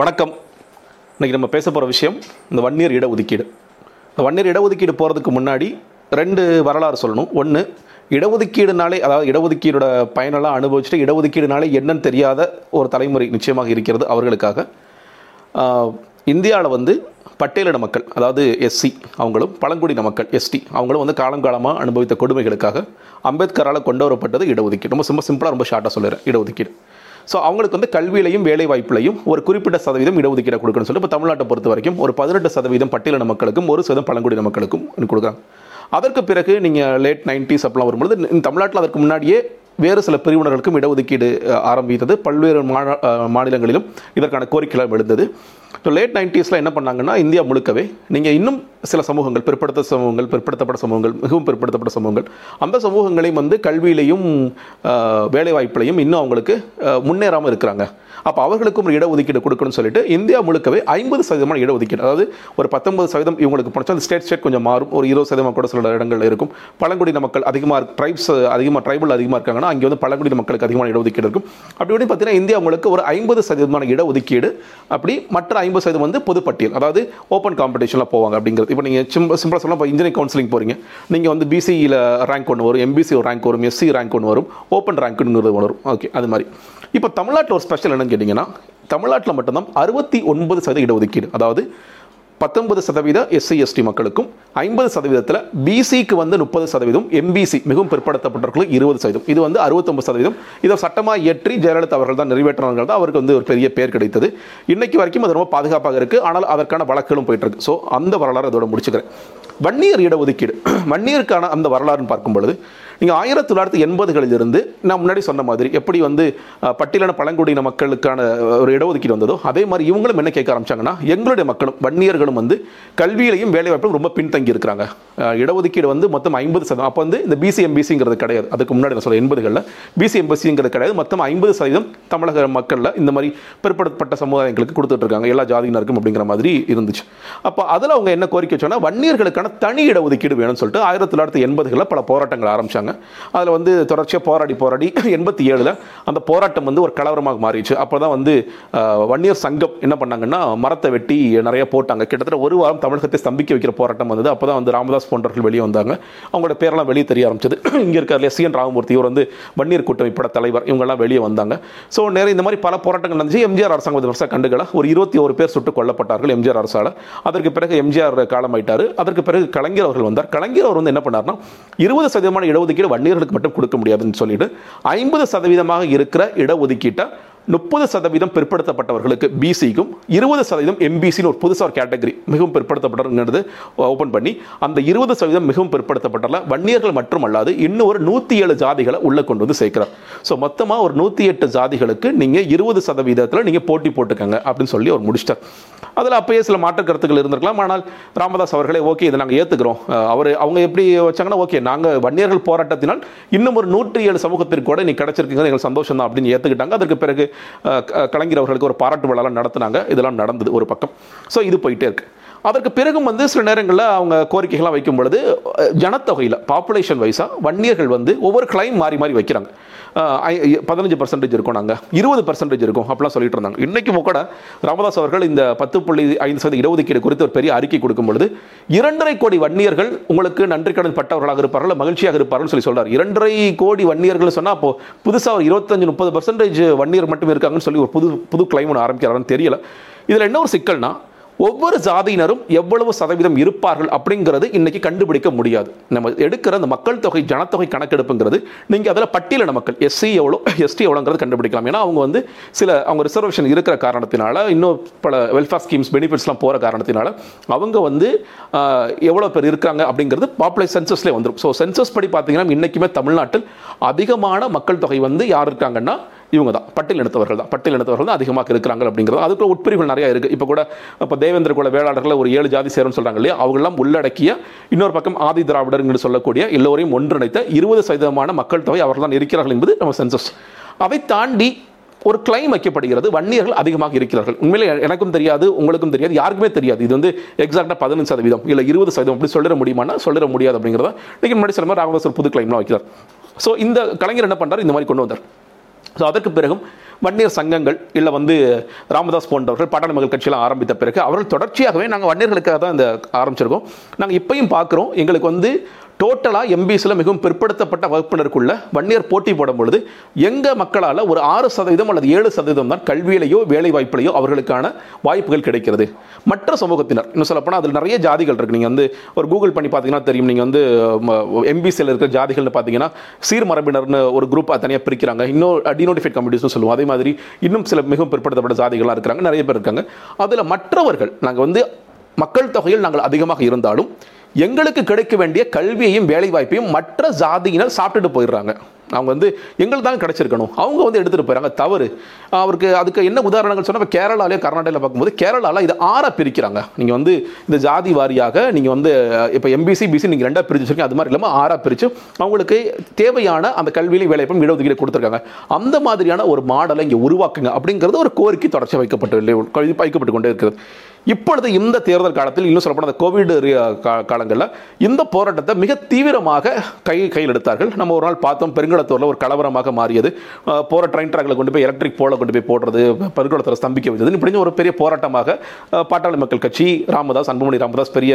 வணக்கம். இன்னைக்கு நம்ம பேச போகிற விஷயம் இந்த வன்னியர் இடஒதுக்கீடு. இந்த வன்னியர் இடஒதுக்கீடு போகிறதுக்கு முன்னாடி ரெண்டு வரலாறு சொல்லணும். ஒன்று இடஒதுக்கீடுனாலே அதாவது இடஒதுக்கீடோட பயனெல்லாம் அனுபவிச்சுட்டு இடஒதுக்கீடுனாலே என்னன்னு தெரியாத ஒரு தலைமுறை நிச்சயமாக இருக்கிறது அவர்களுக்காக. இந்தியாவில் வந்து பட்டியலின மக்கள் அதாவது எஸ்சி அவங்களும் பழங்குடியின மக்கள் எஸ்டி அவங்களும் வந்து காலங்காலமாக அனுபவித்த கொடுமைகளுக்காக அம்பேத்கரால் கொண்டு வரப்பட்டது இடஒதுக்கீடு. ரொம்ப ரொம்ப சிம்பிளாக ரொம்ப ஷார்ட்டாக சொல்லிடுறேன். இடஒதுக்கீடு. ஸோ அவங்களுக்கு வந்து கல்வியிலையும் வேலை வாய்ப்புலையும் ஒரு குறிப்பிட்ட சதவீதம் இடஒதுக்கீடு கொடுக்கணும்னு சொல்லி இப்போ தமிழ்நாட்டை பொறுத்த வரைக்கும் ஒரு பதினெட்டு சதவீதம் பட்டியலின மக்களுக்கும் ஒரு சதவீதம் பழங்குடியின மக்களுக்கும் கொடுக்குறாங்க. அதற்கு பிறகு நீங்கள் லேட் நைன்டிஸ் அப்படிலாம் வரும்பொழுது தமிழ்நாட்டில் அதற்கு முன்னாடியே வேறு சில பிரிவினர்களுக்கும் இடஒதுக்கீடு ஆரம்பித்தது. பல்வேறு மாநிலங்களிலும் இதற்கான கோரிக்கைகள் எழுந்தது. லேட் நைன்டிஸில் என்ன பண்ணாங்கன்னா இந்தியா முழுக்கவே நீங்கள் இன்னும் சில சமூகங்கள் பிற்படுத்த சமூகங்கள் பிற்படுத்தப்பட்ட சமூகங்கள் மிகவும் பிற்படுத்தப்பட்ட சமூகங்கள் அந்த சமூகங்களையும் வந்து கல்வியிலையும் வேலைவாய்ப்புலையும் இன்னும் அவங்களுக்கு முன்னேறாமல் இருக்கிறாங்க. அப்போ அவர்களுக்கும் ஒரு இடஒதுக்கீடு கொடுக்கணும்னு சொல்லிட்டு இந்தியா முழுக்கவே ஐம்பது சதவீதமான இடஒதுக்கீடு. அதாவது ஒரு பத்தொன்பது சதவீதம் இவங்களுக்கு போனச்சா அந்த ஸ்டேட் ஸ்டேட் கொஞ்சம் மாறும். ஒரு இருபது சதவீதம் கூட சில இடங்கள் இருக்கும். பழங்குடியின மக்கள் அதிகமாக ட்ரைப்ஸ் அதிகமாக ட்ரைபல் அதிகமாக இருக்காங்கன்னா அங்கே வந்து பழங்குடியின மக்களுக்கு அதிகமான இடஒதுக்கீடு இருக்கும். அப்படி இப்படி பார்த்தீங்கன்னா இந்தியா உங்களுக்கு ஒரு ஐம்பது சதவீதமான இடஒதுக்கீடு அப்படி மற்ற ஐம்பது சதவீதம் வந்து பொதுப்பட்டியல் அதாவது ஓப்பன் காம்படிஷனில் போவாங்க அப்படிங்கிறது. இப்போ நீங்கள் சிம்ப சிம்பிளாக சொல்லலாம் இப்போ இன்ஜினியரிங் கவுன்சிலிங் போகிறீங்க நீங்கள் வந்து பிசியில் ரேங்க் ஒன்று வரும் எம்பிசி ஒரு ரேங்க் வரும் எஸ்சி ரேங்க் ஒன்று வரும் ஓப்பன் ரேங்க்ங்கிறது ஒன்று வரும். ஓகே அது மாதிரி. இப்போ தமிழ்நாட்டில் ஒரு ஸ்பெஷல் என்னன்னு கேட்டிங்கன்னா தமிழ்நாட்டில் மட்டும்தான் அறுபத்தி ஒன்பது சதவீத இடஒதுக்கீடு அதாவது பத்தொன்பது சதவீத எஸ்சி எஸ்டி மக்களுக்கும் ஐம்பது சதவீதத்தில் பிசிக்கு வந்து முப்பது சதவீதம் எம்பிசி மிகவும் பிற்படுத்தப்பட்டவர்களுக்கு இருபது சதவீதம். இது வந்து அறுபத்தொன்பது சதவீதம். இதை சட்டமாக இயற்றி ஜெயலலிதா அவர்கள் தான் நிறைவேற்றினார்கள் தான் அவருக்கு வந்து ஒரு பெரிய பேர் கிடைத்தது. இன்னைக்கு வரைக்கும் அது ரொம்ப பாதுகாப்பாக இருக்கு. ஆனால் அதற்கான வழக்குகளும் போயிட்டு இருக்கு ஸோ அந்த வரலாறு அதோட முடிச்சுக்கிறேன். வன்னியர் இடஒதுக்கீடு. வன்னியருக்கான அந்த வரலாறுன்னு பார்க்கும் பொழுது நீங்கள் ஆயிரத்தி தொள்ளாயிரத்தி எண்பதுகளில் இருந்து நான் முன்னாடி சொன்ன மாதிரி எப்படி வந்து பட்டியலான பழங்குடியின மக்களுக்கான ஒரு இடஒதுக்கீடு வந்ததோ அதே மாதிரி இவங்களும் என்ன கேட்க ஆரம்பிச்சாங்கன்னா எங்களுடைய மக்களும் வன்னியர்களும் வந்து கல்வியிலையும் வேலைவாய்ப்பிலும் ரொம்ப பின்தங்கி இருக்கிறாங்க இடஒதுக்கீடு வந்து மொத்தம் ஐம்பது சதவீதம். அப்போ வந்து இந்த பிசி எம்பிசிங்கிறது கிடையாது. அதுக்கு முன்னாடி நான் சொல்ல எண்பதுகளில் பிசி எம்பிசிங்கிறது கிடையாது. மொத்தம் ஐம்பது சதவீதம் தமிழக மக்களில் இந்த மாதிரி பிற்படுத்தப்பட்ட சமுதாயங்களுக்கு கொடுத்துட்டு இருக்காங்க எல்லா ஜாதியினருக்கும் அப்படிங்கிற மாதிரி இருந்துச்சு. அப்போ அதில் அவங்க என்ன கோரிக்கை வச்சோன்னா வன்னியர்களுக்கான தனி இடஒதுக்கீடு வேணும்னு சொல்லிட்டு ஆயிரத்தி தொள்ளாயிரத்தி எண்பதுகளில் பல போராட்டங்கள் ஆரம்பிச்சாங்க. அதில் வந்து தொடர்ச்சியாக போராடி போராடி எண்பத்தி ஏழில் அந்த போராட்டம் வந்து ஒரு கலவரமாக மாறிடுச்சு. அப்போ தான் வந்து வன்னியர் சங்கம் என்ன பண்ணாங்கன்னா மரத்தை வெட்டி நிறைய போட்டாங்க. கிட்டத்தட்ட ஒரு வாரம் தமிழகத்தை ஸ்தம்பிக்க வைக்கிற போராட்டம் வந்தது. அப்போ தான் வந்து ராமதாஸ் போன்றவர்கள் வெளியே வந்தாங்க. அவங்களோட பேரெல்லாம் வெளியே தெரிய ஆரம்பிச்சது. இங்கே இருக்கிற சி. என். ராமமூர்த்தி இவர் வந்து வன்னியர் கூட்டமைப்போட தலைவர். இவங்கெல்லாம் வெளியே வந்தாங்க. ஸோ நிறைய இந்த மாதிரி பல போராட்டங்கள் நடந்துச்சு. எம்ஜிஆர் அரசாங்கம் வருஷம் கண்டுகள ஒரு இருபத்தி ஒரு பேர் சுட்டுக் கொல்லப்பட்டார்கள் எம்ஜிஆர் அரசால. அதற்கு பிறகு எம்ஜிஆர் ஆயிட்டார் அதற்கு பிறகு கலைஞர் அவர்கள் வந்தார். கலைஞர் அவர் வந்து என்ன பண்ணார்னா இருபது சதவீதமான இடஒதுக்கீடு வன்னியர்களுக்கு மட்டும் கொடுக்க முடியாதுன்னு சொல்லிட்டு ஐம்பது சதவீதமாக இருக்கிற இடஒதுக்கீட்டை முப்பது சதவீதம் பிற்படுத்தப்பட்டவர்களுக்கு பிசிக்கும் இருபது சதவீதம் எம்பிசின்னு ஒரு புதுசாக ஒரு கேட்டகரி மிகவும் பிற்படுத்தப்பட்டவங்கிறது ஓப்பன் பண்ணி. அந்த இருபது சதவீதம் மிகவும் பிற்படுத்தப்பட்டல வன்னியர்கள் மட்டுமல்லாது இன்னும் ஒரு நூற்றி ஏழு ஜாதிகளை உள்ளே கொண்டு வந்து சேர்க்கிறார். ஸோ மொத்தமாக ஒரு நூற்றி எட்டு ஜாதிகளுக்கு நீங்கள் இருபது சதவீதத்தில் நீங்கள் போட்டி போட்டுக்கங்க அப்படின்னு சொல்லி அவர் முடிச்சிட்டார். அதில் அப்போயே சில மாற்று கருத்துக்கள் இருந்திருக்கலாம். ஆனால் ராமதாஸ் அவர்களே ஓகே இதை நாங்கள் ஏற்றுக்கிறோம் அவர் அவங்க எப்படி வச்சாங்கன்னா ஓகே நாங்கள் வன்னியர்கள் போராட்டத்தினால் இன்னும் ஒரு நூற்றி ஏழு சமூகத்திற்கு கூட நீ கிடச்சிருக்குங்க எங்களுக்கு சந்தோஷம் தான் அப்படின்னு ஏற்றுக்கிட்டாங்க அதற்கு பிறகு கலைஞர் அவர்களுக்கு ஒரு பாராட்டு விழாலாம் நடத்தினாங்க. இதெல்லாம் நடந்தது ஒரு பக்கம். ஸோ இது போயிட்டே இருக்கு. அதற்கு பிறகும் வந்து சில நேரங்களில் அவங்க கோரிக்கைகள்லாம் வைக்கும் பொழுது ஜனத்தொகையில் பாப்புலேஷன் வைஸாக வன்னியர்கள் வந்து ஒவ்வொரு கிளைம் மாறி மாறி வைக்கிறாங்க. பதினஞ்சு பர்சன்டேஜ் இருக்கும் நாங்கள் இருபது பர்சன்டேஜ் இருக்கும் அப்படிலாம் சொல்லிட்டு இருந்தாங்க. இன்றைக்கும் கூட ராமதாஸ் அவர்கள் இந்த பத்து புள்ளி ஐந்து சதவீத இடஒதுக்கீடு குறித்து ஒரு பெரிய அறிக்கை கொடுக்கும் பொழுது இரண்டரை கோடி வன்னியர்கள் உங்களுக்கு நன்றி கடன் பட்டவர்களாக இருப்பார்கள் மகிழ்ச்சியாக இருப்பார்கள் சொல்லி சொல்கிறார் இரண்டரை கோடி வன்னியர்கள் சொன்னால் அப்போது புதுசாக ஒரு இருபத்தஞ்சு முப்பது பர்சன்டேஜ் வன்னியர் மட்டும் இருக்காங்கன்னு சொல்லி ஒரு புது புது கிளைம் ஒன்று ஆரம்பிக்கிறாருன்னு தெரியல. இதில் என்ன ஒரு சிக்கல்னா ஒவ்வொரு ஜாதியினரும் எவ்வளவு சதவீதம் இருப்பார்கள் அப்படிங்கிறது இன்னைக்கு கண்டுபிடிக்க முடியாது. நம்ம எடுக்கிற அந்த மக்கள் தொகை ஜனத்தொகை கணக்கெடுப்புங்கிறது நீங்கள் அதில் பட்டியலின மக்கள் எஸ்சி எவ்வளோ எஸ்டி எவ்வளோங்கிறது கண்டுபிடிக்கலாம். ஏன்னா அவங்க வந்து சில அவங்க ரிசர்வேஷன் இருக்கிற காரணத்தினால இன்னும் பல வெல்ஃபேர் ஸ்கீம்ஸ் பெனிஃபிட்ஸ்லாம் போகிற காரணத்தினால அவங்க வந்து எவ்வளோ பேர் இருக்காங்க அப்படிங்கிறது பாப்புலர் சென்சஸ்லேயே வந்துடும் ஸோ சென்சஸ் படி பார்த்தீங்கன்னா இன்றைக்குமே தமிழ்நாட்டில் அதிகமான மக்கள் தொகை வந்து யார் இருக்காங்கன்னா இவங்க தான். பட்டியல் இனத்தவர்கள் தான். பட்டியல் இனத்தவர்கள் தான் அதிகமாக இருக்கிறாங்க அப்படிங்கிறது அதுக்குள்ள உட்பிரிவுகள் நிறையா இருக்குது இப்போ கூட இப்போ தேவேந்திர குல வேளாளர்களை ஒரு ஏழு ஜாதி சேரும்னு சொல்கிறாங்க இல்லையா? அவங்கெல்லாம் உள்ளடக்கிய இன்னொரு பக்கம் ஆதி திராவிடர் என்று சொல்லக்கூடிய எல்லோரையும் ஒன்றிணைத்த இருபது சதவீதமான மக்கள் தொகை அவர்கள் தான் இருக்கிறார்கள் என்பது நம்ம சென்சஸ் அதை தாண்டி ஒரு கிளைம் வைக்கப்படுகிறது. வன்னியர்கள் அதிகமாக இருக்கிறார்கள். உண்மையிலே எனக்கும் தெரியாது உங்களுக்கும் தெரியாது யாருக்குமே தெரியாது. இது வந்து எக்ஸாக்டாக பதினஞ்சு சதவீதம் இல்லை இருபது சதவீதம். அப்படி சொல்லிட முடியுமானா சொல்லிட முடியாது அப்படிங்கிறத. நீங்கள் முன்னாடி சில மாதிரி ராமதாஸ் புது கிளைம்லாம் வைக்கிறார். ஸோ இந்த கலைஞர் என்ன பண்ணுறாரு இந்த மாதிரி கொண்டு வந்தார். ஸோ அதற்கு பிறகும் வன்னியர் சங்கங்கள் இல்லை வந்து ராமதாஸ் போன்றவர்கள் பாட்டாளி மக்கள் கட்சியெல்லாம் ஆரம்பித்த பிறகு அவர்கள் தொடர்ச்சியாகவே நாங்கள் வன்னியர்களுக்காக தான் இந்த ஆரம்பிச்சிருக்கோம். நாங்கள் இப்பையும் பார்க்குறோம். எங்களுக்கு வந்து டோட்டலாக எம்பிஸில் மிகவும் பிற்படுத்தப்பட்ட வகுப்பினருக்குள்ள வன்னியர் போட்டி போடும் பொழுது எங்கள் மக்களால் ஒரு ஆறு சதவீதம் அல்லது ஏழு சதவீதம் தான் கல்வியிலேயோ வேலை வாய்ப்பிலேயோ அவர்களுக்கான வாய்ப்புகள் கிடைக்கிறது. மற்ற சமூகத்தினர் இன்னும் சொல்லப்போனால் அதில் நிறைய ஜாதிகள் இருக்குது நீங்கள் வந்து ஒரு கூகுள் பண்ணி பார்த்தீங்கன்னா தெரியும். நீங்கள் வந்து எம்பிசியில் இருக்கிற ஜாதிகள்னு பார்த்தீங்கன்னா சீர்மரபினர்னு ஒரு குரூப்பாக தனியாக பிரிக்கிறாங்க. இன்னும் டினோட்டிஃபைட் கம்யூனிட்டிஸ்னு சொல்லுவோம். அதே மாதிரி இன்னும் சில மிகவும் பிற்படுத்தப்பட்ட ஜாதிகளாக இருக்கிறாங்க. நிறைய பேர் இருக்காங்க. அதில் மற்றவர்கள் நாங்கள் வந்து மக்கள் தொகையில் நாங்கள் அதிகமாக இருந்தாலும் எங்களுக்கு கிடைக்க வேண்டிய கல்வியையும் வேலைவாய்ப்பையும் மற்ற ஜாதியினர் சாப்பிட்டுட்டு போயிடுறாங்க. அவங்க வந்து எங்களுக்கு தான் கிடைச்சிருக்கணும். அவங்க வந்து எடுத்துகிட்டு போயிறாங்க தவறு. அவருக்கு அதுக்கு என்ன உதாரணங்கள் சொன்னால் இப்போ கேரளாலேயே கர்நாடகாவில் பார்க்கும்போது கேரளாவில் இது ஆறாக பிரிக்கிறாங்க. நீங்கள் வந்து இந்த ஜாதி வாரியாக நீங்கள் வந்து இப்போ எம்பிசி பிசி நீங்கள் ரெண்டாக பிரிச்சு வச்சிருக்கீங்க. அது மாதிரி இல்லாமல் ஆறாக பிரித்து அவங்களுக்கு தேவையான அந்த கல்வியிலையும் வேலைப்பும் இடஒதுக்கீடு கொடுத்துருக்காங்க. அந்த மாதிரியான ஒரு மாடலை இங்கே உருவாக்குங்க அப்படிங்கிறது ஒரு கோரிக்கை தொடர்ச்சி வைக்கப்பட்டு வைக்கப்பட்டு கொண்டே இருக்கிறது. இப்பொழுது இந்த தேர்தல் காலத்தில் இன்னும் சொல்லப்படாத அந்த கோவிட் காலங்களில் இந்த போராட்டத்தை மிக தீவிரமாக கை கையில் எடுத்தார்கள். நம்ம ஒரு நாள் பார்த்தோம் பெருங்குளத்தூரில் ஒரு கலவரமாக மாறியது. போகிற ட்ரெயின் ட்ராக்ல கொண்டு போய் எலக்ட்ரிக் போல கொண்டு போய் போடுறது பெருங்குளத்தில் ஸ்தம்பிக்க வைத்தது இப்படி ஒரு பெரிய போராட்டமாக பாட்டாளி மக்கள் கட்சி ராமதாஸ் அன்புமணி ராமதாஸ் பெரிய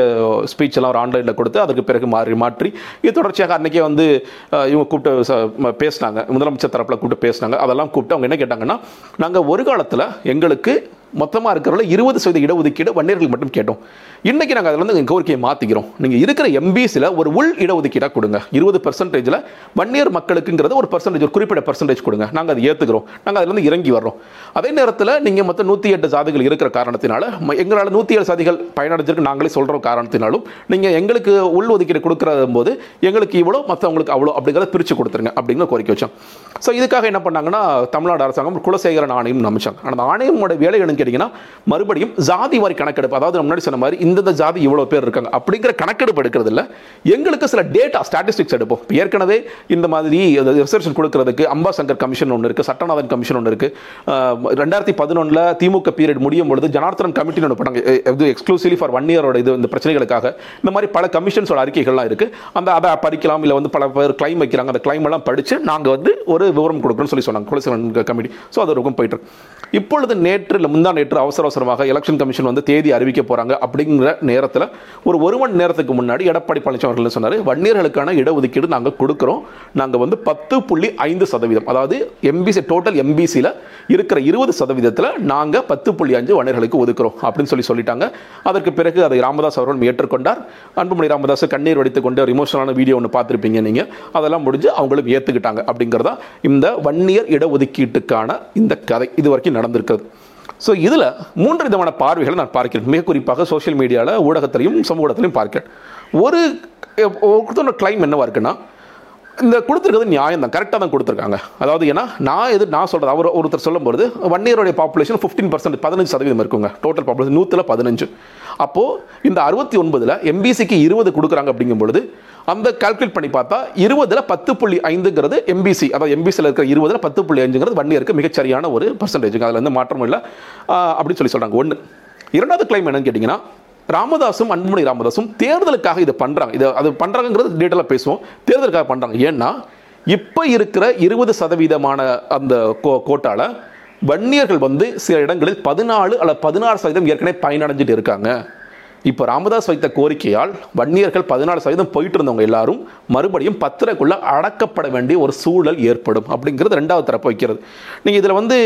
ஸ்பீச் எல்லாம் ஒரு ஆன்லைனில் கொடுத்து அதற்கு பிறகு மாறி மாற்றி இது தொடர்ச்சியாக அன்றைக்கே வந்து இவங்க கூப்பிட்டு ச- பேசினாங்க. முதலமைச்சர் தரப்பில் கூப்பிட்டு பேசினாங்க. அதெல்லாம் கூப்பிட்டு அவங்க என்ன கேட்டாங்கன்னா நாங்கள் ஒரு காலத்தில் எங்களுக்கு மொத்தமாக இருக்கிறவங்கள இருபது சதவீத இடஒதுக்கீடு வன்னியர்கள் மட்டும் கேட்டோம். இன்னைக்கு நாங்கள் அதில் வந்து எங்கள் கோரிக்கையை மாற்றிக்கிறோம் நீங்கள் இருக்கிற எம்பிஸில் ஒரு உள் இடஒதுக்கீடாக கொடுங்க. இருபது பர்சன்டேஜில் வன்னியர் மக்களுக்குங்கிறத ஒரு பர்சன்டேஜ் ஒரு குறிப்பிட்ட பர்சன்டேஜ் கொடுங்க. நாங்கள் அதை ஏற்றுக்கிறோம் நாங்கள் அதிலிருந்து இறங்கி வர்றோம். அதே நேரத்தில் நீங்கள் மொத்தம் நூற்றி எட்டு சாதிகள் இருக்கிற காரணத்தினால ம- எங்களால் நூற்றி ஏழு சாதிகள் பயனடைஞ்சிருக்கு. நாங்களே சொல்கிற காரணத்தினாலும் நீங்கள் எங்களுக்கு உள் ஒதுக்கீடு கொடுக்குற போது எங்களுக்கு இவ்வளோ மற்றவங்களுக்கு அவ்வளோ அப்படிங்கிறத பிரித்து கொடுத்துருங்க அப்படிங்கிற கோரிக்கை வச்சோம். ஸோ இதுக்காக என்ன பண்ணாங்கன்னா தமிழ்நாடு அரசாங்கம் குலசேகரன் ஆணையம் அமைச்சாங்க. அந்த ஆணையமோட வேலை என்னன்னு கேட்டிங்கன்னா மறுபடியும் ஜாதி வாரி கணக்கெடுப்பு. அதாவது முன்னாடி சொன்ன மாதிரி இந்தந்த ஜாதி இவ்வளோ பேர் இருக்காங்க அப்படிங்கிற கணக்கெடுப்பு எடுக்கிறது இல்லை. எங்களுக்கு சில டேட்டா ஸ்டாட்டிஸ்டிக்ஸ் எடுப்போம். இப்ப ஏற்கனவே இந்த மாதிரி ரிசர்வேஷன் கொடுக்கறதுக்கு அம்பாசங்கர் கமிஷன் ஒன்று இருக்குது சட்டநாதன் கமிஷன் ஒன்று இருக்குது ரெண்டாயிரத்தி பதினொன்றில் திமுக பீரியட் முடியும் பொழுது ஜனார்த்தன் கமிட்டின்னு ஒன்று பண்ணாங்க. இது எக்ஸ்க்ளூசிவ்லி ஃபார் ஒன் இயரோட இது இந்த பிரச்சனைகளுக்காக. இந்த மாதிரி பல கமிஷன்ஸோட அறிக்கைகள்லாம் இருக்குது அந்த அதை பறிக்கலாம் இல்லை வந்து பல பேர் கிளைம் வைக்கிறாங்க. அந்த கிளைம் எல்லாம் படித்து நாங்கள் வந்து ஒரு விவரம் கொடுக்குறோம்னு சொல்லி சொன்னாங்க. குலசேகரன் கமிட்டி ஸோ அது ரொம்ப போயிட்டு இருக்கு. இப்பொழுது நேற்று இல்லை முந்தா நேற்று அவசர அவசரமாக எலெக்ஷன் கமிஷன் வந்து தேதி அறிவிக்க போகிறாங்க அப்படிங்கிற நேரத்தில் ஒரு ஒரு மணி நேரத்துக்கு முன்னாடி எடப்பாடி பழனிசாமி அவர்கள் சொன்னார் வன்னியர்களுக்கான இடஒதுக்கீடு நாங்கள் கொடுக்குறோம். நாங்கள் வந்து பத்து புள்ளி ஐந்து சதவீதம் அதாவது எம்பிசி டோட்டல் எம்பிசியில் இருக்கிற இருபது சதவீதத்தில் நாங்கள் பத்து புள்ளி அஞ்சு வன்னியர்களுக்கு ஒதுக்குறோம் அப்படின்னு சொல்லி சொல்லிட்டாங்க. அதற்கு பிறகு அதை ராமதாஸ் அவர்கள் ஏற்றுக்கொண்டார். அன்புமணி ராமதாஸ் கண்ணீர் வடித்து கொண்டு ஒரு இமோஷனலான வீடியோ ஒன்று பார்த்துருப்பீங்க நீங்கள் அதெல்லாம் முடிஞ்சு அவங்களும் ஏற்றுக்கிட்டாங்க அப்படிங்கிறதா இந்த வன்னியர் இடஒதுக்கீட்டுக்கான இந்த கதை இது வரைக்கும் நடந்திருக்கிறது. ஸோ இதில் மூன்று விதமான பார்வைகளை நான் பார்க்கிறேன். மிக குறிப்பாக சோஷியல் மீடியாவில் ஊடகத்திலையும் சமூகத்திலையும் பார்க்கிறேன். ஒரு ஒருத்தரோட கிளைம் என்னவா இருக்குன்னா இந்த கொடுத்துருக்கிறது நியாயம் தான். கரெக்டாக தான் கொடுத்துருக்காங்க. அதாவது ஏன்னா நான் எது நான் சொல்கிறது அவர் ஒருத்தர் சொல்லும்போது ஒன் இயருடைய பாப்புலேஷன் ஃபிஃப்டீன் பர்சன்ட் பதினஞ்சு சதவீதம் இருக்குங்க. டோட்டல் பாப்புலேஷன் நூற்றில் பதினஞ்சு. அப்போது இந்த அறுபத்தி ஒன்பதில் எம்பிசிக்கு இருபது கொடுக்குறாங்க அப்படிங்கும் பொழுது அந்த கால்குலேட் பண்ணி பார்த்தா இருபதில் பத்து புள்ளி ஐந்துங்கிறது எம்பிசி அதாவது எம்பிசியில் இருக்கிற இருபதில் பத்து புள்ளி அஞ்சுங்கிறது ஒன் இயருக்கு மிகச்சரியான ஒரு பர்சன்டேஜ் அதில் வந்து மாற்றமும் இல்லை. அப்படின்னு சொல்லி சொல்கிறாங்க ஒன்று இரண்டாவது கிளைம் என்னன்னு கேட்டிங்கன்னா ராமதாசும் அன்புமணி ராமதாசும் தேர்தலுக்காக இதை பண்ணுறாங்க இதை அது பண்ணுறாங்கிறது டீட்டெயிலாக பேசுவோம். தேர்தலுக்காக பண்ணுறாங்க ஏன்னா இப்போ இருக்கிற இருபது சதவீதமான அந்த கோ கோட்டால் வன்னியர்கள் வந்து சில இடங்களில் பதினாலு அல்லது பதினாறு சதவீதம் ஏற்கனவே பயனடைஞ்சிட்டு இருக்காங்க. இப்போ ராமதாஸ் வைத்த கோரிக்கையால் வன்னியர்கள் பதினாலு சதவீதம் போயிட்டு இருந்தவங்க எல்லாரும் மறுபடியும் பத்திரக்குள்ளே அடக்கப்பட வேண்டிய ஒரு சூழல் ஏற்படும் அப்படிங்கிறது ரெண்டாவது தரப்பு வைக்கிறது. நீங்கள் இதில் வந்து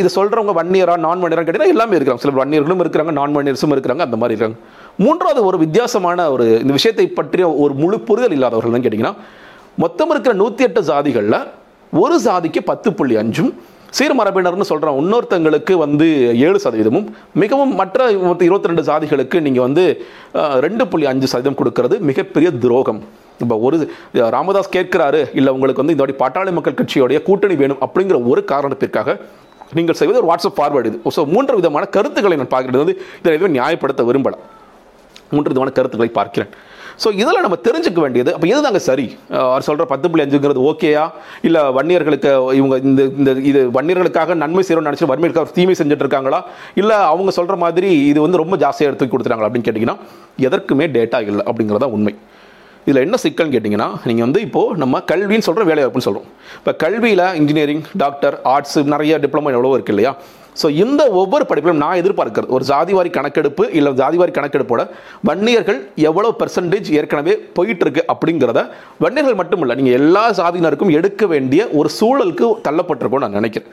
இது சொல்கிறவங்க வன்னியரா நான் வன்னியரா கேட்டீங்கன்னா எல்லாமே இருக்கிறாங்க சில வன்னியர்களும் இருக்கிறாங்க நான் வன்னியர்ஸும் இருக்கிறாங்க அந்த மாதிரி இருக்காங்க. மூன்றாவது ஒரு வித்தியாசமான ஒரு இந்த விஷயத்தை பற்றிய ஒரு முழு புரிதல் இல்லாதவர்கள் கேட்டிங்கன்னா மொத்தம் இருக்கிற நூற்றி எட்டு சாதிகளில் ஒரு சாதிக்கு பத்து புள்ளி அஞ்சும் சீர்மரபினர்னு சொல்கிறோம் இன்னொருத்தங்களுக்கு வந்து ஏழு சதவீதமும் மிகவும் மற்ற இருபத்தி ரெண்டு சாதிகளுக்கு நீங்கள் வந்து ரெண்டு புள்ளி அஞ்சு சதவீதம் கொடுக்கறது மிகப்பெரிய துரோகம். இப்போ ஒரு ராமதாஸ் கேட்கிறாரு இல்லை உங்களுக்கு வந்து இந்த மாதிரி பாட்டாளி மக்கள் கட்சியோடைய கூட்டணி வேணும் அப்படிங்கிற ஒரு காரணத்திற்காக நீங்கள் செய்வது ஒரு வாட்ஸ்அப் ஃபார்வேர்டு இது. ஸோ மூன்று விதமான கருத்துக்களை நான் பார்க்குறது வந்து இதை எதுவும் நியாயப்படுத்த விரும்பலை. மூன்று விதமான கருத்துக்களை பார்க்கிறேன். ஸோ இதில் நம்ம தெரிஞ்சுக்க வேண்டியது அப்போ இதுதாங்க சரி? அவர் சொல்கிற பத்து புள்ளி அஞ்சுங்கிறது ஓகேயா இல்லை வன்னியர்களுக்கு இவங்க இந்த இந்த இது வன்னியர்களுக்காக நன்மை செய்யணும்னு நினச்சி வறுமைக்காக தீமை செஞ்சுட்டு இருக்காங்களா இல்லை அவங்க சொல்கிற மாதிரி இது வந்து ரொம்ப ஜாஸ்தியாக எடுத்து கொடுத்துட்டாங்களா அப்படின்னு கேட்டிங்கன்னா எதற்குமே டேட்டா இல்லை அப்படிங்கிறதா உண்மை. இதில் என்ன சிக்கல்னு கேட்டிங்கன்னா நீங்கள் வந்து இப்போது நம்ம கல்வின்னு சொல்கிற வேலை வாய்ப்புன்னு சொல்கிறோம் இப்போ கல்வியில் இன்ஜினியரிங் டாக்டர் ஆர்ட்ஸ் நிறைய டிப்ளமோ எவ்வளோ இருக்குது இல்லையா? ஸோ இந்த ஒவ்வொரு படிப்பிலும் நான் எதிர்பார்க்கிறது. ஒரு ஜாதிவாரி கணக்கெடுப்பு இல்லை ஜாதிவாரி கணக்கெடுப்போட வன்னியர்கள் எவ்வளோ பெர்சன்டேஜ் ஏற்கனவே போயிட்டு இருக்கு அப்படிங்கிறத வன்னியர்கள் மட்டும் இல்லை நீங்கள் எல்லா சாதியினருக்கும் எடுக்க வேண்டிய ஒரு சூழலுக்கு தள்ளப்பட்டிருக்கும்னு நான் நினைக்கிறேன்.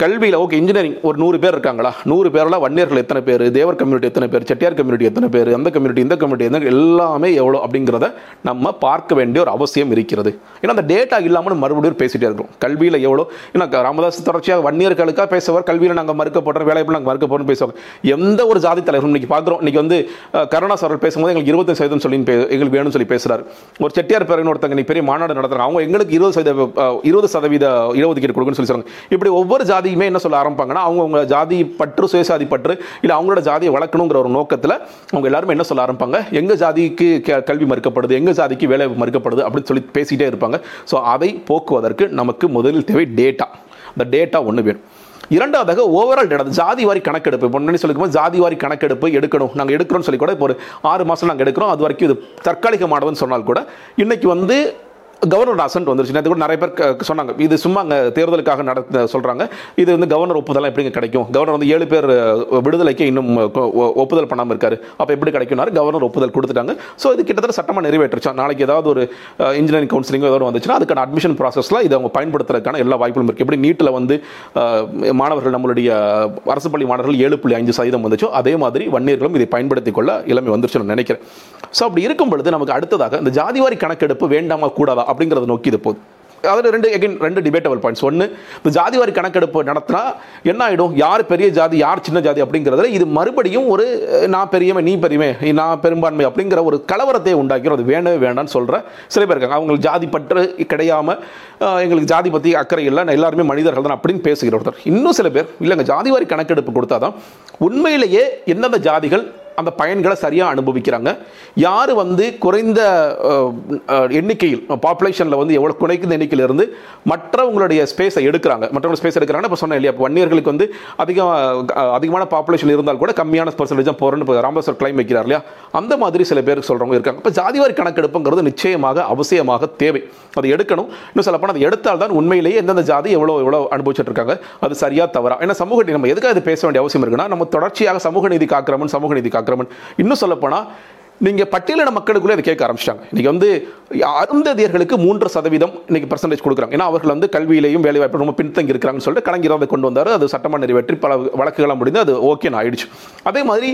கல்வியில் ஓகே இன்ஜினியரிங் ஒரு நூறு பேர் இருக்காங்களா? நூறு பேரில் வன்னியர்கள் எத்தனை பேர்? தேவர் கம்யூனிட்டி எத்தனை பேர்? செட்டியார் கம்யூனிட்டி எத்தனை பேர்? அந்த கம்யூனிட்டி இந்த கம்யூனிட்டி எந்த எல்லாமே எவ்வளோ அப்படிங்கிறத நம்ம பார்க்க வேண்டிய ஒரு அவசியம் இருக்கிறது. ஏன்னா அந்த டேட்டா இல்லாமல் மறுபடியும் பேசிட்டே இருக்கிறோம் கல்வியில் எவ்வளோ ஏன்னா ராமதாஸ் தொடர்ச்சியாக வன்னியர்களுக்காக பேசுவார். கல்வியில் நாங்கள் மறுக்கப்படுற வேலையில் நாங்கள் மறுக்கப்படுறோம் பேசுவாங்க. எந்த ஒரு ஜாதி தலைவரும் இன்னைக்கு பார்க்குறோம். இன்னைக்கு வந்து அஹ், கருணாஸ் அவர்கள் பேசும்போது எங்களுக்கு இருபத்தஞ்சு சதவீதம் சொல்லி எங்களுக்கு வேணும்னு சொல்லி பேசுகிறார் ஒரு செட்டியார் பேரன் ஒருத்தங்க இன்னைக்கு பெரிய மாநாடு நடத்துகிறாங்க அவங்க எங்களுக்கு இருபது சதவீத இருபது சதவீத இடஒதுக்கீடு கொடுக்குன்னு சொல்லி சொல்றாங்க. இப்படி ஒவ்வொரு ஜாதி ஜாதியுமே என்ன சொல்ல ஆரம்பிப்பாங்கன்னா அவங்க அவங்க ஜாதி பற்று சுயசாதி பற்று இல்லை அவங்களோட ஜாதியை வளர்க்கணுங்கிற ஒரு நோக்கத்தில் அவங்க எல்லாருமே என்ன சொல்ல ஆரம்பிப்பாங்க? எங்கள் ஜாதிக்கு கல்வி மறுக்கப்படுது எங்கள் ஜாதிக்கு வேலை மறுக்கப்படுது அப்படின்னு சொல்லி பேசிகிட்டே இருப்பாங்க. ஸோ அதை போக்குவதற்கு நமக்கு முதலில் தேவை டேட்டா அந்த டேட்டா ஒன்று வேணும். இரண்டாவதாக ஓவரால் டேட்டா ஜாதி வாரி கணக்கெடுப்பு. இப்போ முன்னாடி சொல்லிக்கும்போது ஜாதி வாரி கணக்கெடுப்பு எடுக்கணும். நாங்கள் எடுக்கிறோம்னு சொல்லி கூட இப்போ ஒரு ஆறு மாதம் நாங்கள் எடுக்கிறோம். அது வரைக்கும் இது தற்காலிகமானதுன்னு சொன்னால் கூட இன்றைக்கி வந்து கவர்னர் அசன்ட் வந்துருச்சு நேற்று கூட நிறைய பேர் சொன்னாங்க. இது சும்மா அங்கே தேர்தலுக்காக நடத்த சொல்கிறாங்க இது வந்து கவர்னர் ஒப்புதல் எப்படிங்க கிடைக்கும்? கவர்னர் வந்து ஏழு பேர் விடுதலைக்கு இன்னும் ஒ- ஒப்புதல் பண்ணாமல் இருக்காரு. அப்போ எப்படி கிடைக்கும்னாரு? கவர்னர் ஒப்புதல் கொடுத்துட்டாங்க. ஸோ இது கிட்டத்தட்ட சட்டமாக நிறைவேற்றுச்சா. நாளைக்கு ஏதாவது ஒரு இன்ஜினியரிங் கவுன்சிலிங்கோ ஏதாவது வந்துச்சுன்னா அதுக்கான அட்மிஷன் ப்ராசஸில் இதை அவங்க பயன்படுத்துறதுக்கான எல்லா வாய்ப்புகளும் இருக்குது எப்படி நீட்டில் வந்து மாணவர்கள் நம்மளுடைய அரசு பள்ளி மாணவர்கள் ஏழு புள்ளி அஞ்சு சதவீதம் வந்துச்சோ அதே மாதிரி வன்னியர்களும் இதை பயன்படுத்திக் கொள்ள இளமை வந்துருச்சு நான் நினைக்கிறேன். ஸோ அப்படி இருக்கும் பொழுது நமக்கு அடுத்ததாக இந்த ஜாதிவாரி கணக்கெடுப்பு வேண்டாமா கூடாதா? அப்படிங்கிறத நோக்கி இது போகுது. அதில் ரெண்டு எகைன் ரெண்டு டிபேட்டபிள் பாயிண்ட்ஸ் ஒன்று இந்த ஜாதிவாரி கணக்கெடுப்பு நடத்தினா என்ன ஆகிடும் யார் பெரிய ஜாதி யார் சின்ன ஜாதி அப்படிங்கிறதுல இது மறுபடியும் ஒரு நான் பெரியவன் நீ பெரியவன் நான் பெரும்பான்மை அப்படிங்கிற ஒரு கலவரத்தை உண்டாக்கிறோம் அது வேணவே வேண்டாம்னு சொல்கிற சில பேர் இருக்காங்க. அவங்களுக்கு ஜாதி பற்று கிடையாம எங்களுக்கு ஜாதி பற்றி அக்கறை இல்லை. நான் எல்லாருமே மனிதர்கள் தான் அப்படின்னு பேசுகிற ஒருத்தர். இன்னும் சில பேர் இல்லைங்க ஜாதிவாரி கணக்கெடுப்பு கொடுத்தாதான் உண்மையிலேயே எந்தெந்த ஜாதிகள் அந்த பயன்களை சரியாக அனுபவிக்கிறாங்க. யார் வந்து குறைந்த எண்ணிக்கையில் பாப்புலேஷனில் வந்து எவ்வளோ குறைக்கிற எண்ணிக்கையிலிருந்து மற்றவங்களுடைய ஸ்பேஸை எடுக்கிறாங்க. மற்றவங்க ஸ்பேஸ் எடுக்கிறாங்க இப்போ சொன்னேன் இல்லையா? இப்போ வன்னியர்களுக்கு வந்து அதிகம் அதிகமான பாப்புலேஷன் இருந்தால் கூட கம்மியான பர்சன்டேஜாக போகிறேன்னு இப்போ ராமதாசர் கிளைம் வைக்கிறார் இல்லையா? அந்த மாதிரி சில பேருக்கு சொல்கிறவங்க இருக்காங்க. இப்போ ஜாதிவாரி கணக்கெடுப்புங்கிறது நிச்சயமாக அவசியமாக தேவை. அதை எடுக்கணும். இன்னும் சொல்லப்போனால் அதை எடுத்தால் தான் உண்மையிலேயே எந்தெந்த ஜாதி எவ்வளோ எவ்வளோ அனுபவிச்சுட்டு இருக்காங்க அது சரியா தவறா? ஏன்னா சமூக நம்ம எதுக்காக இது பேச வேண்டிய அவசியம் இருக்குன்னா நம்ம தொடர்ச்சியாக சமூக நீதி காக்கிறோம்னு சமூக நீதி காக்கிறவன் இன்னும் சொல்லப்போனால் நீங்கள் பட்டியலின மக்களுக்குள்ளே இதை கேட்க ஆரம்பிச்சிட்டாங்க. இன்றைக்கி வந்து அருந்ததியர்களுக்கு மூன்று சதவீதம் இன்றைக்கி பர்சன்டேஜ் கொடுக்குறாங்க. ஏன்னா அவர்கள் வந்து கல்வியிலையும் வேலைவாய்ப்பு ரொம்ப பின்தங்கி இருக்கிறாங்கன்னு சொல்லிட்டு கலைஞர் அதை கொண்டு வந்தார். அது சட்டமாக நிறைவேற்றி பல வழக்குகளாக முடிந்து அது ஓகேன்னு ஆயிடுச்சு. அதே மாதிரி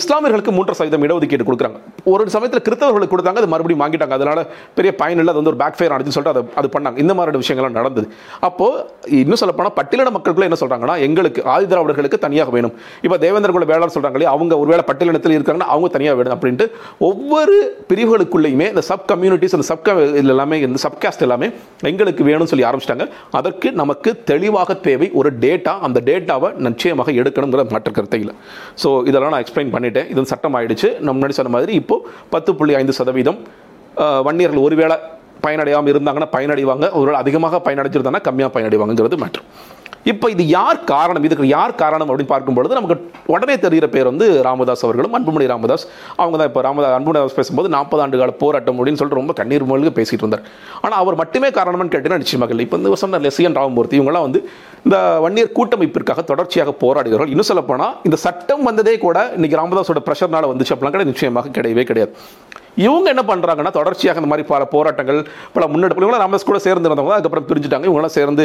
இஸ்லாமியர்களுக்கு மூன்று சதவீதம் இடஒதுக்கீடு கொடுக்குறாங்க. ஒரு சமயத்தில் கிறிஸ்தவர்களுக்கு கொடுத்தாங்க அது மறுபடியும் வாங்கிட்டாங்க. அதனால் பெரிய பயன் இல்லை அது வந்து ஒரு பேக் ஃபேர் ஆனிச்சுன்னு சொல்லிட்டு அதை அது பண்ணாங்க. இந்த மாதிரி விஷயங்கள்லாம் நடந்தது. அப்போது இன்னும் சொல்லப்போனால் பட்டியலின மக்களுக்குள்ள என்ன சொல்கிறாங்கன்னா எங்களுக்கு ஆதி திராவிடர்களுக்கு தனியாக வேணும். இப்போ தேவேந்திர குல வேளாண் சொல்கிறாங்களே அவங்க ஒருவேளை பட்டியலினத்தில் இருக்காங்கன்னா அவங்க தனியாக வேணும் அப்படின்ட்டு ஒவ்வொரு பிரிவுகளுக்குள்ளேயுமே இந்த சப் கம்யூனிட்டிஸ் அந்த சப் எல்லாமே இந்த சப்காஸ்ட் எல்லாமே எங்களுக்கு வேணும்னு சொல்லி ஆரம்பிச்சிட்டாங்க. அதற்கு நமக்கு தெளிவாக தேவை ஒரு டேட்டா அந்த டேட்டாவை நிச்சயமாக எடுக்கணுங்கிற மற்ற கருத்தை இல்லை. ஸோ இதெல்லாம் நான் எக்ஸ்பிளைன் பண்ணிட்டேன். இது சட்டம் ஆயிடுச்சு. நம்ம முன்னாடி சொன்ன மாதிரி இப்போ பத்து புள்ளி ஐந்து சதவீதம் வன்னியர்கள் ஒருவேளை பயனடையாமல் இருந்தாங்கன்னா பயனடைவாங்க. ஒருவேளை அதிகமாக பயனடைஞ்சிருந்தாங்கன்னா கம்மியாக பயனடைவாங்கிறது மேட்ரு இப்போ இது யார் காரணம்? இதுக்கு யார் காரணம் அப்படின்னு பார்க்கும்பொழுது நமக்கு உடனே தெரிகிற பேர் வந்து ராமதாஸ் அவர்களும் அன்புமணி ராமதாஸ். அவங்க தான் இப்போ ராமதாஸ் அன்புமணி ராமதாஸ் பேசும்போது நாற்பது ஆண்டு கால போராட்டம் அப்படின்னு சொல்லிட்டு ரொம்ப கண்ணீர் மொழிக பேசிட்டு இருந்தார். ஆனால் அவர் மட்டுமே காரணம்னு கேட்டீங்கன்னா நிச்சயமாக இல்லை. இப்போ வந்து சொன்ன லெசியன் ராமமூர்த்தி இவங்களாம் வந்து இந்த வன்னியர் கூட்டமைப்பிற்காக தொடர்ச்சியாக போராடுகிறார்கள். இன்னும் சொல்லப்போனால் இந்த சட்டம் வந்ததே கூட இன்னைக்கு ராமதாஸோட ப்ரெஷர்னால வந்துச்சு அப்படிலாம் கிடையாது. நிச்சயமாக கிடையவே கிடையாது. இவங்க என்ன பண்ணுறாங்கன்னா தொடர்ச்சியாக இந்த மாதிரி பல போராட்டங்கள் பல முன்னெடுப்பு இவங்களாம் ராமதாஸ் கூட சேர்ந்து இருந்தவங்க அதுக்கப்புறம் பிரிஞ்சுட்டாங்க. இவங்களாம் சேர்ந்து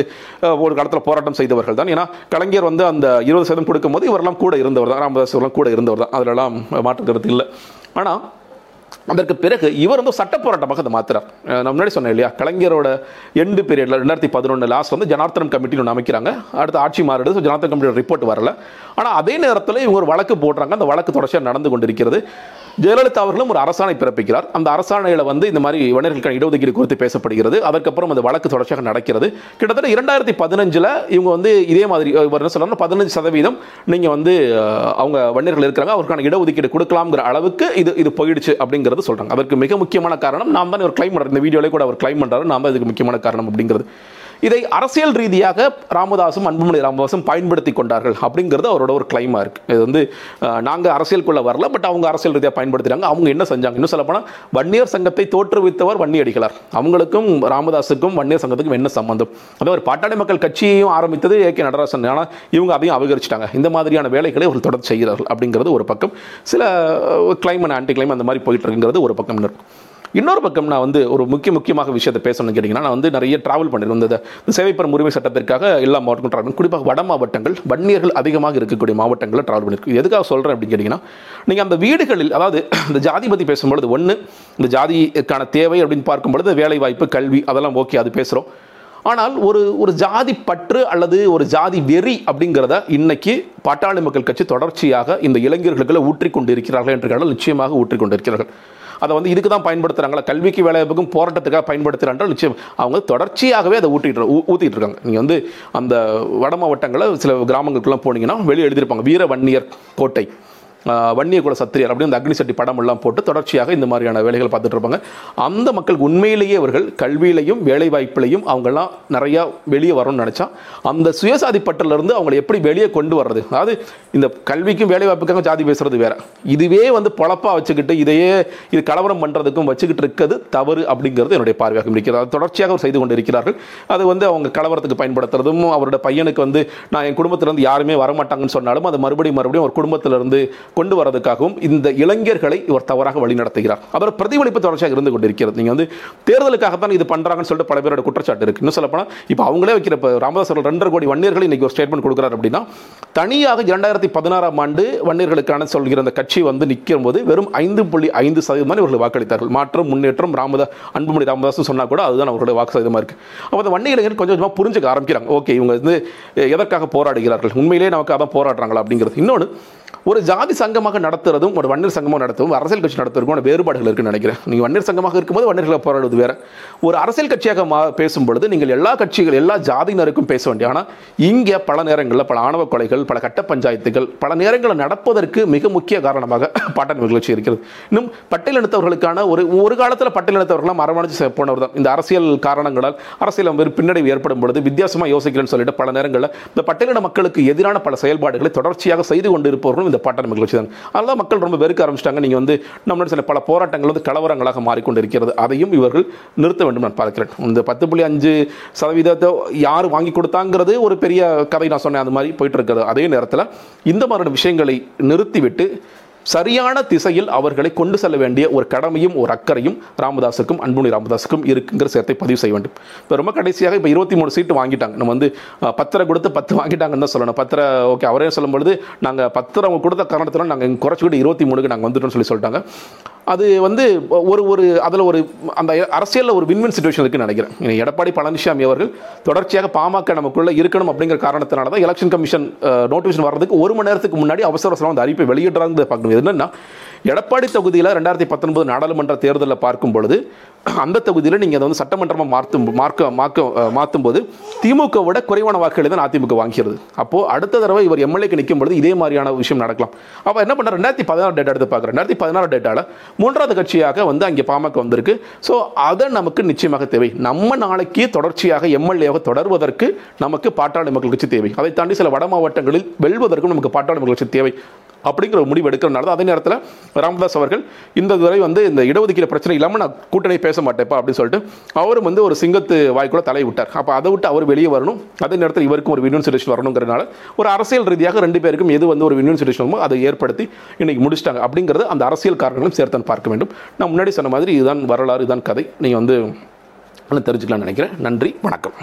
ஒரு காலத்தில் போராட்டம் செய்தவர்கள் தான். ஏன்னா கலைஞர் வந்து அந்த இருபது சதவீதம் கொடுக்கும்போது இவரெல்லாம் கூட இருந்தவர் தான். ராமதாஸ் இவரெல்லாம் கூட இருந்தவர் தான். அதிலெல்லாம் மாற்று இல்லை. ஆனால் அதற்கு பிறகு இவர் வந்து சட்ட போராட்டமாக அதை மாத்துறார் நான் முன்னாடி சொன்னேன் இல்லையா? கலைஞரோட எண்டு பீரியடில் ரெண்டாயிரத்தி பதினொன்று லாஸ்ட் வந்து ஜனார்த்தனம் கமிட்டின்னு ஒன்று அமைக்கிறாங்க. அடுத்து ஆட்சி மாறிடுது ஸோ ஜனார்த்தன் கமிட்டியோட ரிப்போர்ட் வரல. ஆனால் அதே நேரத்தில் இவங்க ஒரு வழக்கு போடுறாங்க. அந்த வழக்கு தொடர்ச்சியாக நடந்து கொண்டிருக்கிறது. ஜெயலலிதா அவர்களும் ஒரு அரசாணை பிறப்பிக்கிறார். அந்த அரசாணையில் வந்து இந்த மாதிரி வணிகர்களுக்கான இடஒதுக்கீடு குறித்து பேசப்படுகிறது. அதற்கப்புறம் அந்த வழக்கு தொடர்ச்சியாக நடக்கிறது. கிட்டத்தட்ட இரண்டாயிரத்தி பதினஞ்சில் இவங்க வந்து இதே மாதிரி இவர் என்ன சொல்றாருன்னா பதினஞ்சு சதவீதம் நீங்கள் வந்து அவங்க வன்னியர்கள் இருக்கிறாங்க. அவருக்கான இடஒதுக்கீடு கொடுக்கலாம்ங்கிற அளவுக்கு இது இது போயிடுச்சு அப்படிங்கிறது சொல்கிறாங்க அதற்கு மிக முக்கியமான காரணம் நாம் தான் ஒரு கிளைம் பண்ணுறோம் இந்த வீடியோவில் கூட அவர் கிளைம் பண்ணுறாரு நாம் தான் இதுக்கு முக்கியமான காரணம் அப்படிங்கிறது. இதை அரசியல் ரீதியாக ராமதாசும் அன்புமணி ராமதாசும் பயன்படுத்தி கொண்டார்கள் அப்படிங்கிறது அவரோட ஒரு கிளைமா இருக்கு இது வந்து நாங்கள் அரசியலுக்குள்ள வரல பட் அவங்க அரசியல் ரீதியாக பயன்படுத்துகிறாங்க அவங்க என்ன செஞ்சாங்க? இன்னும் சொல்லப்போனால் வன்னியர் சங்கத்தை தோற்றுவித்தவர் வன்னியடிகளார். அவங்களுக்கும் ராமதாஸுக்கும் வன்னியர் சங்கத்துக்கும் என்ன சம்பந்தம்? அதே ஒரு பாட்டாளி மக்கள் கட்சியையும் ஆரம்பித்தது ஏ கே நடராசன். ஆனால் இவங்க அதையும் அபகரிச்சிட்டாங்க. இந்த மாதிரியான வேலைகளை ஒரு தொடர்ந்து செய்கிறார்கள் அப்படிங்கிறது ஒரு பக்கம். சில கிளைம் அண்ட் ஆன்டி கிளைம் அந்த மாதிரி போயிட்டு இருக்குங்கிறது ஒரு பக்கம் இருக்கும் இன்னொரு பக்கம் நான் வந்து ஒரு முக்கிய முக்கியமாக விஷயத்தை பேசணும்னு கேட்டிங்கன்னா நான் வந்து நிறைய ட்ராவல் பண்ணிருந்தேன் இந்த சேவை சேவைப்பெறும் உரிமை சட்டத்திற்காக எல்லா மாவட்டங்களும் ட்ராவல் குறிப்பாக வட மாவட்டங்கள் வன்னியர்கள் அதிகமாக இருக்கக்கூடிய மாவட்டங்களில் ட்ராவல் பண்ணியிருக்கு எதுக்காக சொல்கிறேன் அப்படின்னு கேட்டிங்கன்னா நீங்கள் அந்த வீடுகளில் அதாவது இந்த ஜாதி பற்றி பேசும்பொழுது ஒன்று இந்த ஜாதிக்கான தேவை அப்படின்னு பார்க்கும்பொழுது வேலை வாய்ப்பு கல்வி அதெல்லாம் ஓகே அது பேசுகிறோம் ஆனால் ஒரு ஒரு ஜாதி பற்று அல்லது ஒரு ஜாதி வெறி அப்படிங்கிறத இன்னைக்கு பாட்டாளி மக்கள் கட்சி தொடர்ச்சியாக இந்த இளைஞர்களுக்குள்ள ஊற்றிக்கொண்டு இருக்கிறார்கள் என்று கேட்டால் நிச்சயமாக ஊற்றிக்கொண்டிருக்கிறார்கள். அதை வந்து இதுக்கு தான் பயன்படுத்துகிறாங்களா கல்விக்கு வேலைவாய்ப்புக்கும் போராட்டத்துக்காக பயன்படுத்துகிறார்கள் நிச்சயம். அவங்க தொடர்ச்சியாகவே அதை ஊட்டிட்டு ஊற்றிட்டு இருக்காங்க. நீங்கள் வந்து அந்த வட மாவட்டங்களில் சில கிராமங்களுக்குலாம் போனீங்கன்னா வெளியே எழுதியிருப்பாங்க. வீர வன்னியர் கோட்டை. வன்னியகுல சத்திரியர் அப்படின்னு அந்த அக்னி சட்டி படம் எல்லாம் போட்டு தொடர்ச்சியாக இந்த மாதிரியான வேலைகள் பார்த்துட்டு இருப்பாங்க. அந்த மக்களுக்கு உண்மையிலேயே அவர்கள் கல்வியிலையும் வேலை வாய்ப்பிலையும் அவங்கெல்லாம் நிறையா வெளியே வரணும்னு நினச்சா அந்த சுயசாதி பட்டிலிருந்து அவங்களை எப்படி வெளியே கொண்டு வர்றது? அதாவது இந்த கல்விக்கும் வேலை வாய்ப்புக்காக ஜாதி பேசுறது வேற. இதுவே வந்து பொழப்பாக வச்சுக்கிட்டு இதையே இது கலவரம் பண்ணுறதுக்கும் வச்சுக்கிட்டு இருக்கிறது தவறு அப்படிங்கிறது என்னுடைய பார்வையாக இருக்கிறது. அது தொடர்ச்சியாக அவர் செய்து கொண்டு இருக்கிறார்கள். அது வந்து அவங்க கலவரத்துக்கு பயன்படுத்துறதும் அவரோட பையனுக்கு வந்து நான் என் குடும்பத்திலேருந்து யாருமே வரமாட்டாங்கன்னு சொன்னாலும் அது மறுபடியும் மறுபடியும் ஒரு குடும்பத்திலிருந்து கொண்டு வரதுக்காகவும் இந்த இளைஞர்களை இவர் தவறாக வழிநடத்துகிறார். அவர் பிரதிபலிப்பு தொடர்ச்சியாக இருந்து கொண்டிருக்கிறது. நீங்கள் வந்து தேர்தலுக்காகத்தான் இது பண்ணுறாங்கன்னு சொல்லிட்டு பல பேரோட குற்றச்சாட்டு இருக்கு. இன்னும் சொல்லப்போனால் இப்போ அவங்களே வைக்கிற இப்போ ராமதாஸ் அவர்கள் ரெண்டரை கோடி வன்னியர்கள் இன்றைக்கி ஒரு ஸ்டேட்மெண்ட் கொடுக்குறாரு அப்படின்னா தனியாக இரண்டாயிரத்தி பதினாறாம் ஆண்டு வன்னியர்களுக்கான சொல்கிற அந்த கட்சி வந்து நிற்கும் போது வெறும் ஐந்து புள்ளி ஐந்து சதவீதம் இவர்கள் வாக்களித்தார்கள். மாற்றம் முன்னேற்றம் ராமதா அன்புமணி ராமதாஸ் சொன்னால் கூட அதுதான் அவர்களுடைய வாக்கு சதவீதமாக இருக்குது அப்போ அந்த வன்னிய இளைஞர்கள் கொஞ்சம் கொஞ்சமாக புரிஞ்சுக்க ஆரம்பிக்கிறாங்க. ஓகே இவங்க வந்து எதற்காக போராடுகிறார்கள்? உண்மையிலேயே நமக்கு அதான் போராடுறாங்களா அப்படிங்கிறது. இன்னொன்று ஒரு ஜாதி சங்கமாக நடத்துறதும் ஒரு வன்னியர் சங்கமாக நடத்தவும் அரசியல் கட்சி நடத்துறதுக்கும் வேறுபாடுகள் இருக்குன்னு நினைக்கிறேன். நீங்கள் வன்னியர் சங்கமாக இருக்கும்போது வன்னியர்களை போராடுவது வேற. ஒரு அரசியல் கட்சியாக மா பேசும்பொழுது நீங்கள் எல்லா கட்சிகள் எல்லா ஜாதியினருக்கும் பேச வேண்டிய ஆனால் இங்கே பல நேரங்களில் பல ஆணவ கொலைகள் பல கட்ட பஞ்சாயத்துகள் பல நேரங்களில் நடப்பதற்கு மிக முக்கிய காரணமாக பாட்டாளி நிகழ்ச்சி இருக்கிறது. இன்னும் பட்டியலினத்தவர்களுக்கான ஒரு ஒரு காலத்தில் பட்டியலினத்தவர்களாம் அரவணைச்சு போனவர் தான் இந்த அரசியல் காரணங்களால் அரசியல் பின்னடைவு ஏற்படும் பொழுது வித்தியாசமாக யோசிக்கிறேன்னு சொல்லிட்டு பல நேரங்களில் இந்த பட்டியலின மக்களுக்கு எதிரான பல செயல்பாடுகளை தொடர்ச்சியாக செய்து கொண்டு இருப்பவர்களும் இந்த பாட்டாளி மகிழ்ச்சி தான் அதெல்லாம் மக்கள் ரொம்ப வெறுக்க ஆரம்பிச்சிட்டாங்க. நீங்கள் வந்து நம்மளோட சில பல போராட்டங்கள் வந்து கலவரங்களாக மாறிக்கொண்டிருக்கிறது. அதையும் இவர்கள் நிறுத்த வேண்டும் நான் பார்க்கிறேன். இந்த பத்து புள்ளி அஞ்சு சதவீதத்தை யார் வாங்கி கொடுத்தாங்கிறது ஒரு பெரிய கதை நான் சொன்னேன். அது மாதிரி போயிட்டு இருக்கிறது அதே நேரத்தில் இந்த மாதிரியான விஷயங்களை நிறுத்திவிட்டு சரியான திசையில் அவர்களை கொண்டு செல்ல வேண்டிய ஒரு கடமையும் ஒரு அக்கறையும் ராமதாஸுக்கும் அன்புமணி ராமதாஸுக்கும் இருக்குங்கிற சேர்த்தை பதிவு செய்ய வேண்டும். இப்போ ரொம்ப கடைசியாக இப்போ இருபத்தி மூணு சீட்டு வாங்கிட்டாங்க. நம்ம வந்து பத்திரம் கொடுத்து பத்து வாங்கிட்டாங்கன்னு தான் சொல்லணும். பத்தரை ஓகே அவரே சொல்லும்பொழுது நாங்கள் நாங்கள் அவங்க கொடுத்த காரணத்தில் நாங்கள் குறைச்சிக்கிட்டு இருபத்தி மூணுக்கு நாங்கள் வந்துட்டோம்னு சொல்லி சொல்லிட்டாங்க. அது வந்து ஒரு ஒரு அதில் ஒரு அந்த அரசியலில் ஒரு வின்வின் சுச்சுவேஷன் இருக்குன்னு நினைக்கிறேன். எடப்பாடி பழனிசாமி அவர்கள் தொடர்ச்சியாக பாமக நமக்குள்ளே இருக்கணும் அப்படிங்கிற காரணத்தினால தான் எலெக்ஷன் கமிஷன் நோட்டிஃபிகேஷன் வர்றதுக்கு ஒரு மணி நேரத்துக்கு முன்னாடி அவசர அவசரம் அந்த அறிப்பை வெளியிடுறாங்க. பார்க்கணும் என்னென்னா எடப்பாடி தொகுதியில் ரெண்டாயிரத்தி பத்தொன்பது நாடாளுமன்ற தேர்தலில் பார்க்கும் பொழுது அந்த தொகுதியில் நீங்கள் அதை வந்து சட்டமன்றமாக மாற்றும் மார்க்க மாக்க மாற்றும் போது திமுக விட குறைவான வாக்குகளை தான் அதிமுக வாங்கிறது அப்போது அடுத்த தடவை இவர் எம்எல்ஏக்கு நிற்கும் பொழுது இதே மாதிரியான விஷயம் நடக்கலாம். அப்போ என்ன பண்ணார் ரெண்டாயிரத்தி பதினாறு டேட்டா எடுத்து பார்க்குறேன் ரெண்டாயிரத்தி பதினாறு டேட்டாவில் மூன்றாவது கட்சியாக வந்து அங்கே பாமக வந்திருக்கு. ஸோ அதை நமக்கு நிச்சயமாக தேவை. நம்ம நாளைக்கு தொடர்ச்சியாக எம்எல்ஏவாக தொடர்வதற்கு நமக்கு பாட்டாளி மக்கள் கட்சி தேவை. அதை தாண்டி சில வட மாவட்டங்களில் வெல்வதற்கும் நமக்கு பாட்டாளி மக்கள் கட்சி தேவை. அப்படிங்கிற ஒரு முடிவு எடுக்கிறனால தான் அதே நேரத்தில் ராமதாஸ் அவர்கள் இந்த துறை வந்து இந்த இடஒதுக்கீடு பிரச்சனை இல்லாமல் நான் கூட்டணி பேச மாட்டேப்பா அப்படின்னு சொல்லிட்டு அவரும் வந்து ஒரு சிங்கத்து வாய்க்குள்ள தலை விட்டார் அப்போ அதை விட்டு அவர் வெளியே வரணும். அதே நேரத்தில் இவருக்கும் ஒரு வின்யூன் சுரேஷன் வரணுங்கிறனால ஒரு அரசியல் ரீதியாக ரெண்டு பேருக்கும் எது வந்து ஒரு வின்யூன் சுரேஷன் அதை ஏற்படுத்தி இன்னைக்கு முடிச்சிட்டாங்க. அப்படிங்கிறது அந்த அரசியல் காரணங்களும் சேர்த்தான் பார்க்க வேண்டும். நான் முன்னாடி சொன்ன மாதிரி இதுதான் வரலாறு இதுதான் கதை. நீங்கள் வந்து தெரிஞ்சுக்கலாம்னு நினைக்கிறேன். நன்றி வணக்கம்.